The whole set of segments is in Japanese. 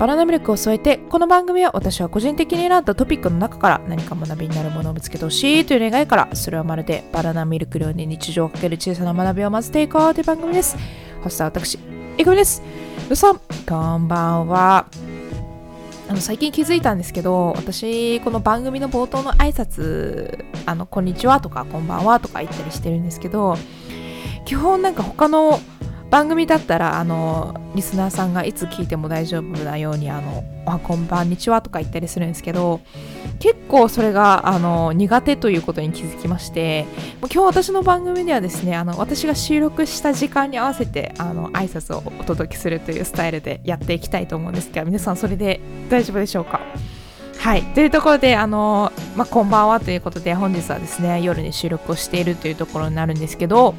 バナナミルクを添えてこの番組は私は個人的に選んだトピックの中から何か学びになるものを見つけてほしいという願いからそれはまるでバナナミルク量に日常をかける小さな学びを混ぜていこうという番組です。ホストは私いくみです？うさんこんばんは。あの最近気づいたんですけど私この番組の冒頭の挨拶あのこんにちはとかこんばんはとか言ったりしてるんですけど基本なんか他の番組だったらあのリスナーさんがいつ聞いても大丈夫なようにあのあこんばんにちはとか言ったりするんですけど結構それがあの苦手ということに気づきまして今日私の番組ではですねあの私が収録した時間に合わせてあの挨拶をお届けするというスタイルでやっていきたいと思うんですが皆さんそれで大丈夫でしょうか？はい。というところで、あの、まあ、こんばんはということで、本日はですね、夜に収録をしているというところになるんですけど、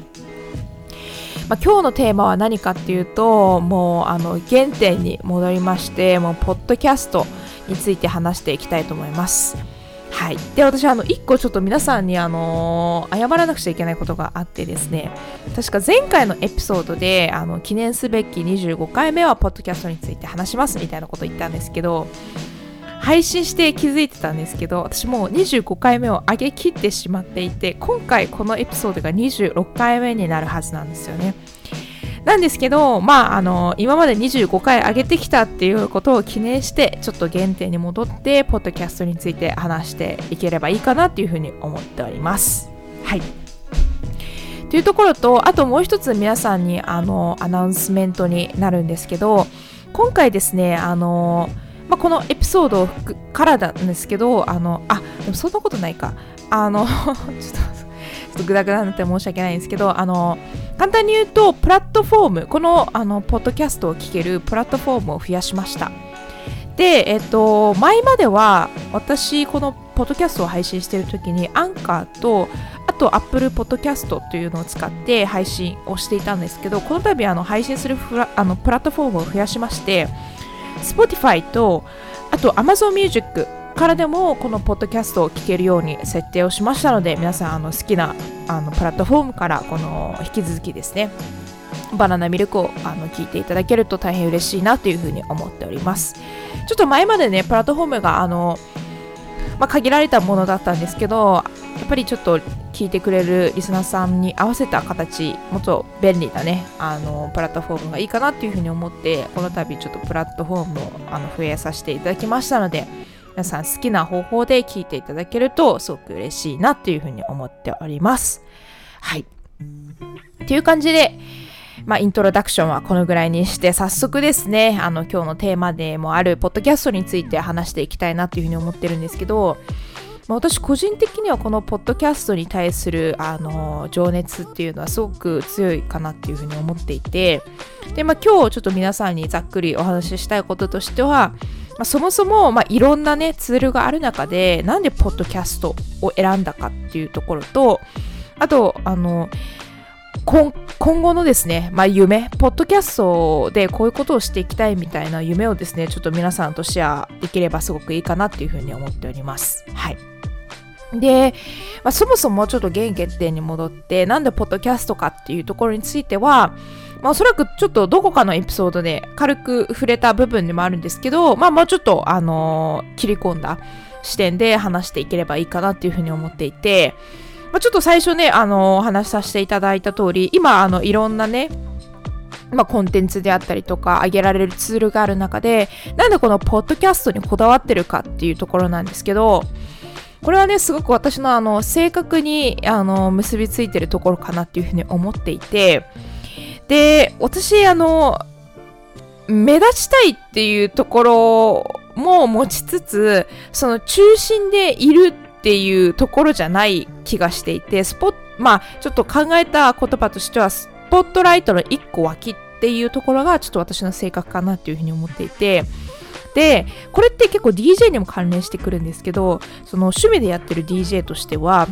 まあ、今日のテーマは何かっていうともうあの原点に戻りましてもうポッドキャストについて話していきたいと思います。はい、で私あの1個ちょっと皆さんに、あのー、謝らなくちゃいけないことがあってですね確か前回のエピソードであの記念すべき25回目はポッドキャストについて話しますみたいなこと言ったんですけど配信して気づいてたんですけど私もう25回目を上げきってしまっていて今回このエピソードが26回目になるはずなんですよね。なんですけど、まあ、あの今まで25回上げてきたっていうことを記念してちょっと原点に戻ってポッドキャストについて話していければいいかなっていうふうに思っております。はい。というところとあともう一つ皆さんにあのアナウンスメントになるんですけど今回ですねあのまあ、このエピソードからなんですけど、あの、あ、でもそんなことないか。あの、ちょっと、ちょっとグダグダになって申し訳ないんですけど、あの、簡単に言うと、プラットフォーム、この、あの、ポッドキャストを聞けるプラットフォームを増やしました。で、えっと、前までは、私、このポッドキャストを配信しているときに、アンカーと、あと、Apple Podcast というのを使って配信をしていたんですけど、この度、あの、配信するあのプラットフォームを増やしまして、Spotify とあと Amazon Music からでもこのポッドキャストを聞けるように設定をしましたので皆さんあの好きなあのプラットフォームからこの引き続きですねバナナミルクをあの聞いていただけると大変嬉しいなというふうに思っております。ちょっと前までねプラットフォームがあの、まあ、限られたものだったんですけどやっぱりちょっと聞いてくれるリスナーさんに合わせた形もっと便利なねあのプラットフォームがいいかなっていうふうに思ってこの度ちょっとプラットフォームをあの増えさせていただきましたので皆さん好きな方法で聞いていただけるとすごく嬉しいなっていうふうに思っております。はい。っていう感じでまあ、イントロダクションはこのぐらいにして、早速ですね、あの、今日のテーマでもある、ポッドキャストについて話していきたいなというふうに思ってるんですけど、まあ、私個人的にはこのポッドキャストに対するあの情熱っていうのはすごく強いかなっていうふうに思っていてで、まあ、今日ちょっと皆さんにざっくりお話ししたいこととしては、まあ、そもそも、まあ、いろんなねツールがある中でなんでポッドキャストを選んだかっていうところとあとあの今後のですね、まあ、夢、ポッドキャストでこういうことをしていきたいみたいな夢をですね、ちょっと皆さんとシェアできればすごくいいかなっていうふうに思っております。はい。で、まあ、そもそもちょっと原決点に戻って、なんでポッドキャストかっていうところについては、まあ、おそらくちょっとどこかのエピソードで軽く触れた部分でもあるんですけど、まあ、もうちょっと、あのー、切り込んだ視点で話していければいいかなっていうふうに思っていて、まあ、ちょっと最初ね、あのー、話させていただいた通り、今、あの、いろんなね、まあ、コンテンツであったりとか、上げられるツールがある中で、なんでこのポッドキャストにこだわってるかっていうところなんですけど、これはね、すごく私のあの性格にあの結びついてるところかなっていうふうに思っていて、で、私、あの、目立ちたいっていうところも持ちつつ、その中心でいるっていうところじゃない気がしていて、スポッまあ、ちょっと考えた言葉としては、スポットライトの一個脇っていうところがちょっと私の性格かなっていうふうに思っていて、でこれって結構 DJ にも関連してくるんですけどその趣味でやってる DJ としては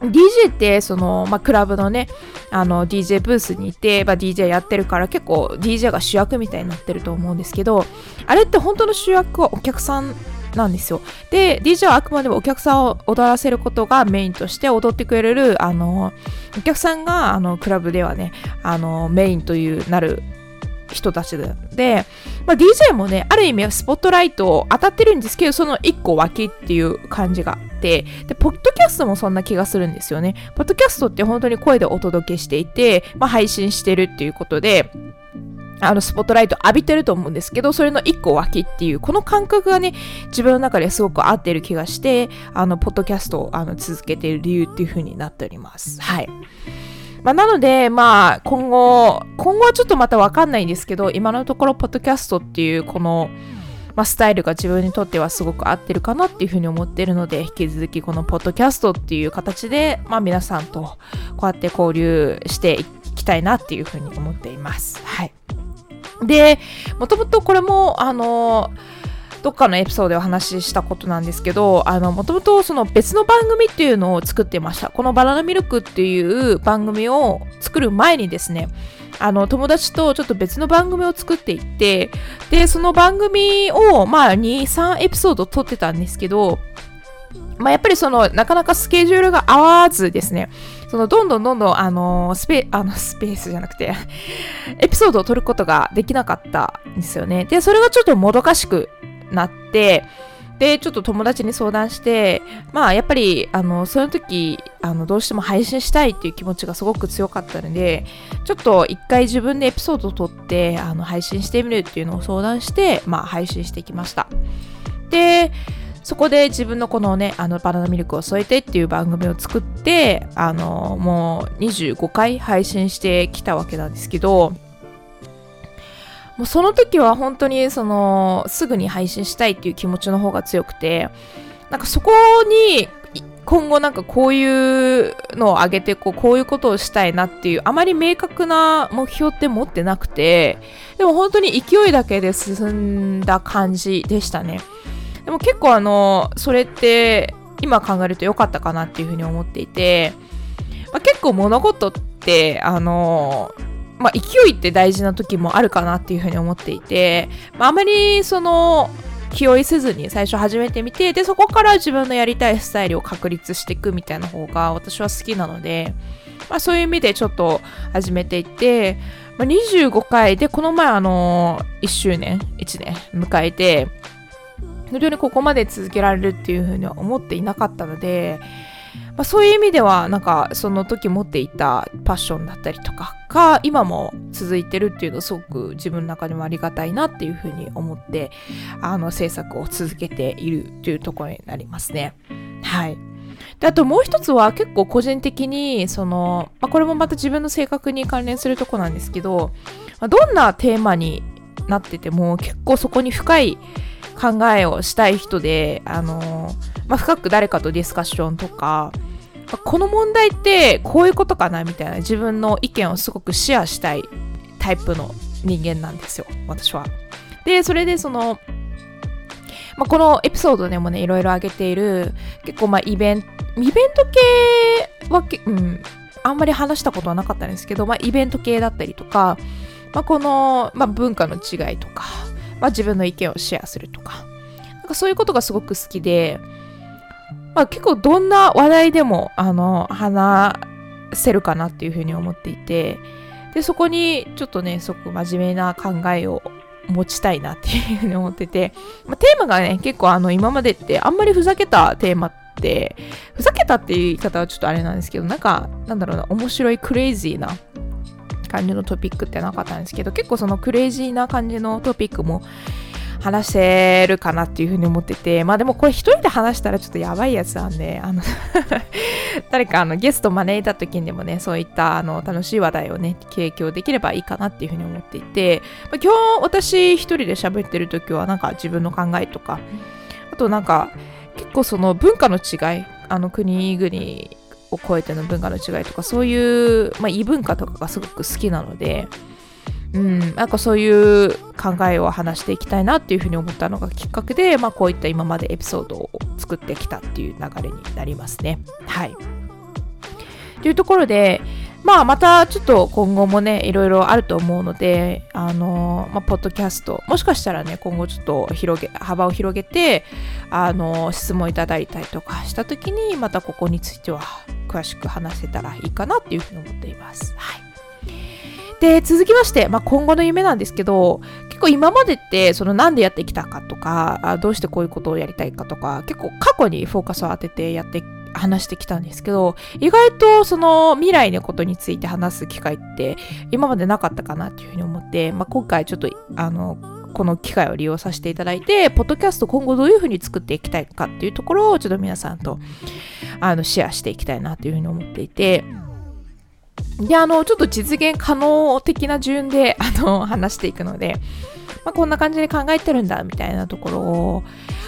DJ ってその、まあ、クラブのねあの DJ ブースにいて、まあ、DJ やってるから結構 DJ が主役みたいになってると思うんですけどあれって本当の主役はお客さんなんですよ。で DJ はあくまでもお客さんを踊らせることがメインとして踊ってくれるあのお客さんがあのクラブではねあのメインというなる人たちで、まあ、DJ もね、ある意味スポットライト当たってるんですけど、その一個脇っていう感じがあって、で、ポッドキャストもそんな気がするんですよね。ポッドキャストって本当に声でお届けしていて、まあ、配信してるっていうことで、あの、スポットライト浴びてると思うんですけど、それの一個脇っていう、この感覚がね、自分の中ですごく合ってる気がして、あの、ポッドキャストをあの続けている理由っていう風になっております。はい。まあ、なので、まあ、今後、今後はちょっとまたわかんないんですけど、今のところ、ポッドキャストっていう、この、まあ、スタイルが自分にとってはすごく合ってるかなっていうふうに思ってるので、引き続きこのポッドキャストっていう形で、まあ、皆さんとこうやって交流していきたいなっていうふうに思っています。はい。で、もともとこれも、あのどっかのエピソードでお話ししたことなんですけど、あの、もともとその別の番組っていうのを作ってました。このバナナミルクっていう番組を作る前にですね、あの、友達とちょっと別の番組を作っていって、で、その番組を、まあ、2、3エピソード撮ってたんですけど、まあ、やっぱりその、なかなかスケジュールが合わずですね、その、どんどんどんどん、あの、スペ、あの、スペースじゃなくてエピソードを撮ることができなかったんですよね。で、それがちょっともどかしくなって、で、ちょっと友達に相談して、まあやっぱり、あの、その時、あの、どうしても配信したいっていう気持ちがすごく強かったので、ちょっと一回自分でエピソードを撮って、あの、配信してみるっていうのを相談して、まあ配信してきました。で、そこで自分のこのね、あの、バナナミルクを添えてっていう番組を作って、あの、もう25回配信してきたわけなんですけど、もうその時は本当にそのすぐに配信したいっていう気持ちの方が強くてなんかそこに今後なんかこういうのを上げてこうこういうことをしたいなっていうあまり明確な目標って持ってなくてでも本当に勢いだけで進んだ感じでしたね。でも結構あのそれって今考えると良かったかなっていうふうに思っていて、まあ、結構物事ってあのまあ、勢いって大事な時もあるかなっていうふうに思っていて、まあ、あまりその気負いせずに最初始めてみてでそこから自分のやりたいスタイルを確立していくみたいな方が私は好きなので、まあ、そういう意味でちょっと始めていって、まあ、25回でこの前あの1周年1年迎えて本当にここまで続けられるっていうふうには思っていなかったのでまあ、そういう意味ではなんかその時持っていたパッションだったりとかが今も続いてるっていうのすごく自分の中でもありがたいなっていうふうに思ってあの制作を続けているというところになりますね。はい。であともう一つは結構個人的にその、まあ、これもまた自分の性格に関連するとこなんですけど、ま、どんなテーマになってても結構そこに深い考えをしたい人で、あのまあ、深く誰かとディスカッションとか、この問題ってこういうことかなみたいな自分の意見をすごくシェアしたいタイプの人間なんですよ、私は。で、それでその、まあ、このエピソードでもね、いろいろ挙げている、結構まあイベント、イベント系はけ、うん、あんまり話したことはなかったんですけど、まあ、イベント系だったりとか、まあ、この、まあ、文化の違いとか、まあ、自分の意見をシェアするとか、なんかそういうことがすごく好きで、まあ、結構どんな話題でも、あの、話せるかなっていうふうに思っていて、で、そこにちょっとね、すごく真面目な考えを持ちたいなっていうふうに思ってて、まあ、テーマがね、結構あの、今までってあんまりふざけたテーマって、ふざけたっていう言い方はちょっとあれなんですけど、なんか、なんだろうな、面白いクレイジーな感じのトピックってなかったんですけど、結構そのクレイジーな感じのトピックも話せるかなっていうふうに思ってて、まあでもこれ一人で話したらちょっとやばいやつなんで、あの 誰かあのゲスト招いた時にでもね、そういったあの楽しい話題をね、提供できればいいかなっていうふうに思っていて、まあ、今日私一人で喋ってる時はなんか自分の考えとか、あとなんか結構その文化の違い、あの国々を超えての文化の違いとか、そういう、まあ、異文化とかがすごく好きなので、うん、なんかそういう考えを話していきたいなっていうふうに思ったのがきっかけで、まあ、こういった今までエピソードを作ってきたっていう流れになりますね。はい。というところで、まあ、またちょっと今後もね、いろいろあると思うので、あの、まあ、ポッドキャスト、もしかしたらね、今後ちょっと広げ、幅を広げて、あの、質問いただいたりとかしたときに、またここについては詳しく話せたらいいかなっていうふうに思っています。はい。で、続きまして、まあ、今後の夢なんですけど、結構今までって、そのなんでやってきたかとか、どうしてこういうことをやりたいかとか、結構過去にフォーカスを当ててやって話してきたんですけど、意外とその未来のことについて話す機会って今までなかったかなっていうふうに思って、まあ、今回ちょっとあの、この機会を利用させていただいて、ポッドキャスト今後どういうふうに作っていきたいかっていうところをちょっと皆さんとあのシェアしていきたいなというふうに思っていて、で、あの、ちょっと実現可能的な順で、あの、話していくので、まあ、こんな感じで考えてるんだ、みたいなところを、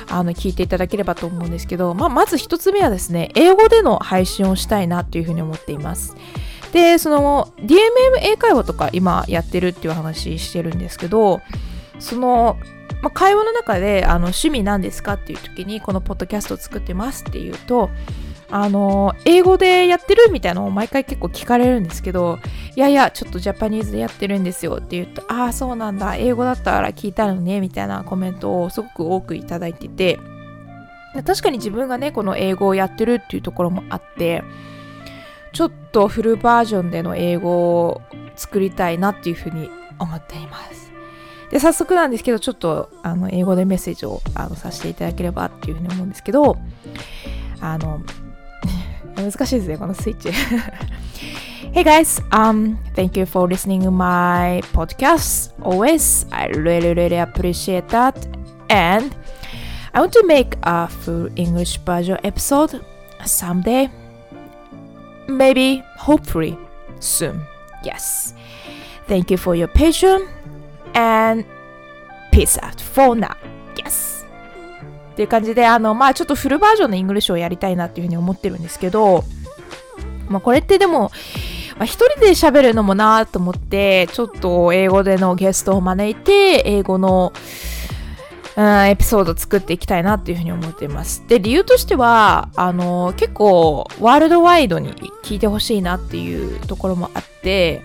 あの、聞いていただければと思うんですけど、まあ、まず一つ目はですね、英語での配信をしたいなっていうふうに思っています。で、その、DMM 英会話とか今やってるっていう話してるんですけど、その、まあ、会話の中で、あの、趣味なんですかっていう時に、このポッドキャストを作ってますっていうと、あの、英語でやってるみたいなのを毎回結構聞かれるんですけど、いやいや、ちょっとジャパニーズでやってるんですよって言うと、ああ、そうなんだ、英語だったら聞いたのね、みたいなコメントをすごく多くいただいてて、確かに自分がね、この英語をやってるっていうところもあって、ちょっとフルバージョンでの英語を作りたいなっていうふうに思っています。で、早速なんですけど、ちょっとあの英語でメッセージをあのさせていただければっていうふうに思うんですけど、あの、難しいですね、このスイッチ。hey guys, um, thank you for listening to my podcast. Always, I really, really appreciate that. And I want to make a full English version episode someday. Maybe, hopefully, soon. Yes. Thank you for your patience and peace out for now. Yes. っていう感じで、あの、まあちょっとフルバージョンのイングリッシュをやりたいなっていうふうに思ってるんですけど、まあこれってでも、まあ、一人で喋るのもなと思って、ちょっと英語でのゲストを招いて、英語の、うん、エピソード作っていきたいなっていうふうに思っています。で、理由としては、あの、結構ワールドワイドに聞いてほしいなっていうところもあって、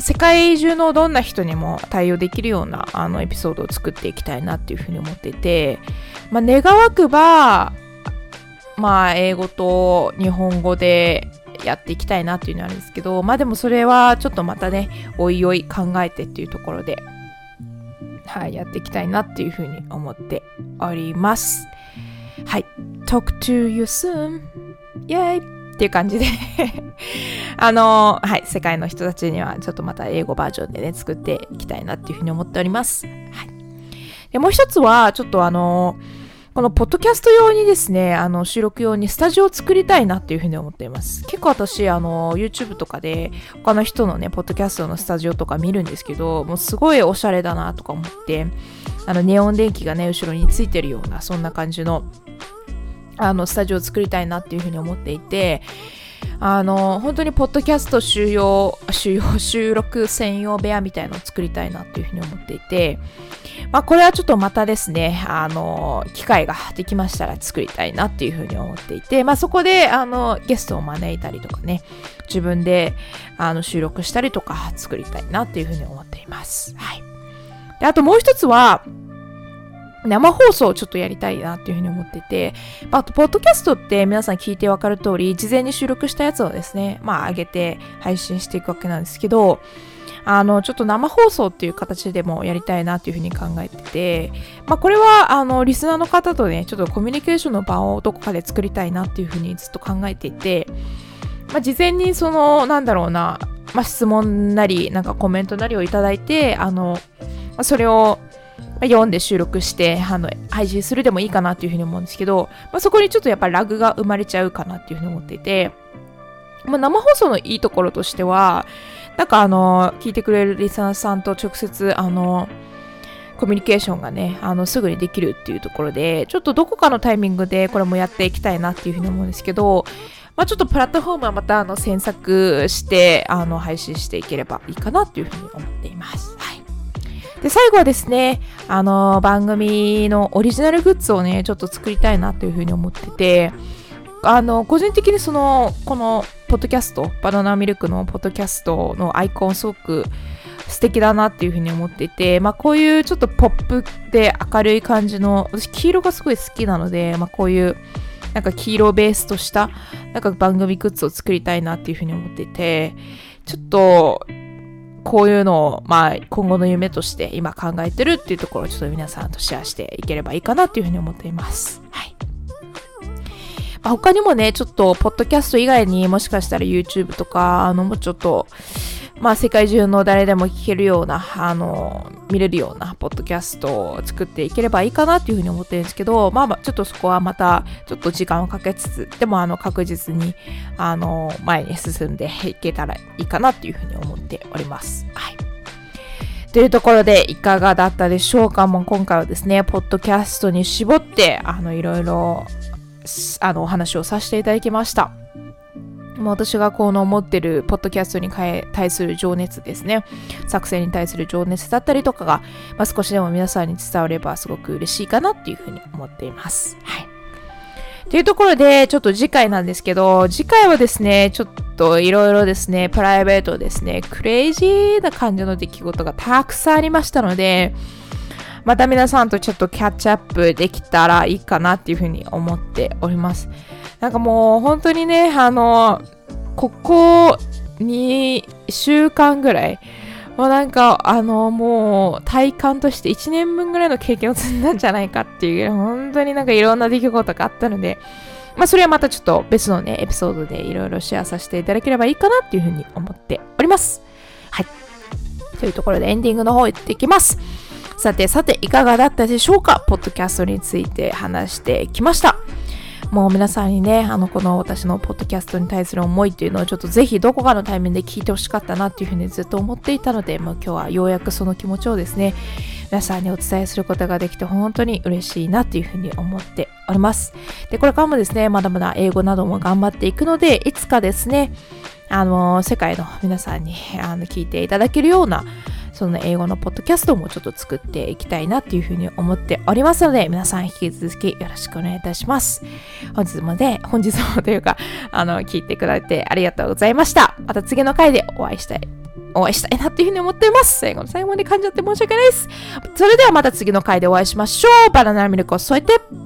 世界中のどんな人にも対応できるようなあのエピソードを作っていきたいなっていうふうに思ってて、まあ、願わくば、まあ、英語と日本語でやっていきたいなっていうのはあるんですけど、まあでもそれはちょっとまたね、おいおい考えてっていうところで、はい、やっていきたいなっていうふうに思っております。はい、talk to you soon! イェイっていう感じで あのはい、世界の人たちにはちょっとまた英語バージョンでね、作っていきたいなっていうふうに思っております。はい。で、もう一つは、ちょっとあのこのポッドキャスト用にですね、あの収録用にスタジオを作りたいなっていうふうに思っています。結構私、あの、YouTube とかで他の人のね、ポッドキャストのスタジオとか見るんですけど、もうすごいおしゃれだなとか思って、あの、ネオン電気がね、後ろについてるような、そんな感じのあのスタジオを作りたいなっていうふうに思っていてあの本当にポッドキャスト収容収容収録専用部屋みたいのを作りたいなっていうふうに思っていてまあこれはちょっとまたですねあの機会ができましたら作りたいなっていうふうに思っていてまあそこであのゲストを招いたりとかね自分であの収録したりとか作りたいなっていうふうに思っています。はい。であともう一つは生放送をちょっとやりたいなっていうふうに思ってて、まあと、ポッドキャストって皆さん聞いてわかる通り、事前に収録したやつをですね、まあ、上げて配信していくわけなんですけど、あの、ちょっと生放送っていう形でもやりたいなっていうふうに考えてて、まあ、これは、あの、リスナーの方とね、ちょっとコミュニケーションの場をどこかで作りたいなっていうふうにずっと考えていて、まあ、事前にその、なんだろうな、まあ、質問なり、なんかコメントなりをいただいて、あの、それを読んで収録してあの配信するでもいいかなっていうふうに思うんですけど、まあ、そこにちょっとやっぱラグが生まれちゃうかなっていうふうに思っていて、まあ、生放送のいいところとしてはなんかあの聞いてくれるリスナーさんと直接あのコミュニケーションがねあのすぐにできるっていうところでちょっとどこかのタイミングでこれもやっていきたいなっていうふうに思うんですけどまあ、ちょっとプラットフォームはまたあの詮索してあの配信していければいいかなっていうふうに思っています。で、最後はですね、あの、番組のオリジナルグッズをね、ちょっと作りたいなというふうに思ってて、あの、個人的にその、この、ポッドキャスト、バナナミルクのポッドキャストのアイコンすごく素敵だなっていうふうに思っていて、まあこういうちょっとポップで明るい感じの、私黄色がすごい好きなので、まあこういうなんか黄色ベースとしたなんか番組グッズを作りたいなっていうふうに思っていて、ちょっとこういうのを、まあ、今後の夢として今考えてるっていうところをちょっと皆さんとシェアしていければいいかなっていうふうに思っています。はい。まあ、他にもね、ちょっと、ポッドキャスト以外にもしかしたら YouTube とか、あの、もうちょっと、まあ、世界中の誰でも聞けるような、あの、見れるようなポッドキャストを作っていければいいかなっていうふうに思ってるんですけど、まあ、ちょっとそこはまた、ちょっと時間をかけつつ、でも、あの、確実に、あの、前に進んでいけたらいいかなっていうふうに思っております。はい。というところで、いかがだったでしょうか？もう今回はですね、ポッドキャストに絞って、あの、いろいろ、あの、お話をさせていただきました。もう私がこの思ってるポッドキャストに対する情熱ですね。作成に対する情熱だったりとかが、まあ、少しでも皆さんに伝わればすごく嬉しいかなっていうふうに思っています。はい。というところで、ちょっと次回なんですけど、次回はですね、ちょっといろいろですね、プライベートですね、クレイジーな感じの出来事がたくさんありましたので、また皆さんとちょっとキャッチアップできたらいいかなっていうふうに思っております。なんかもう本当にね、あの、ここ2週間ぐらい、もうなんか、あの、もう体感として1年分ぐらいの経験を積んだんじゃないかっていう、本当になんかいろんな出来事があったので、まあそれはまたちょっと別のね、エピソードでいろいろシェアさせていただければいいかなっていうふうに思っております。はい。というところでエンディングの方行ってきます。さてさて、いかがだったでしょうか？ポッドキャストについて話してきました。もう皆さんにね、あの、この私のポッドキャストに対する思いっていうのをちょっとぜひどこかのタイミングで聞いてほしかったなっていうふうにずっと思っていたので、もう今日はようやくその気持ちをですね、皆さんにお伝えすることができて本当に嬉しいなっていうふうに思っております。で、これからもですね、まだまだ英語なども頑張っていくので、いつかですね、あの、世界の皆さんにあの聞いていただけるような、その英語のポッドキャストもちょっと作っていきたいなっていうふうに思っておりますので、皆さん引き続きよろしくお願いいたします。本日もね、本日もというか、あの、聞いてくれてありがとうございました。また次の回でお会いしたい。お会いしたいなっていうふうに思っています。最後の最後まで感じちゃって申し訳ないです。それではまた次の回でお会いしましょう。バナナミルクを添えて。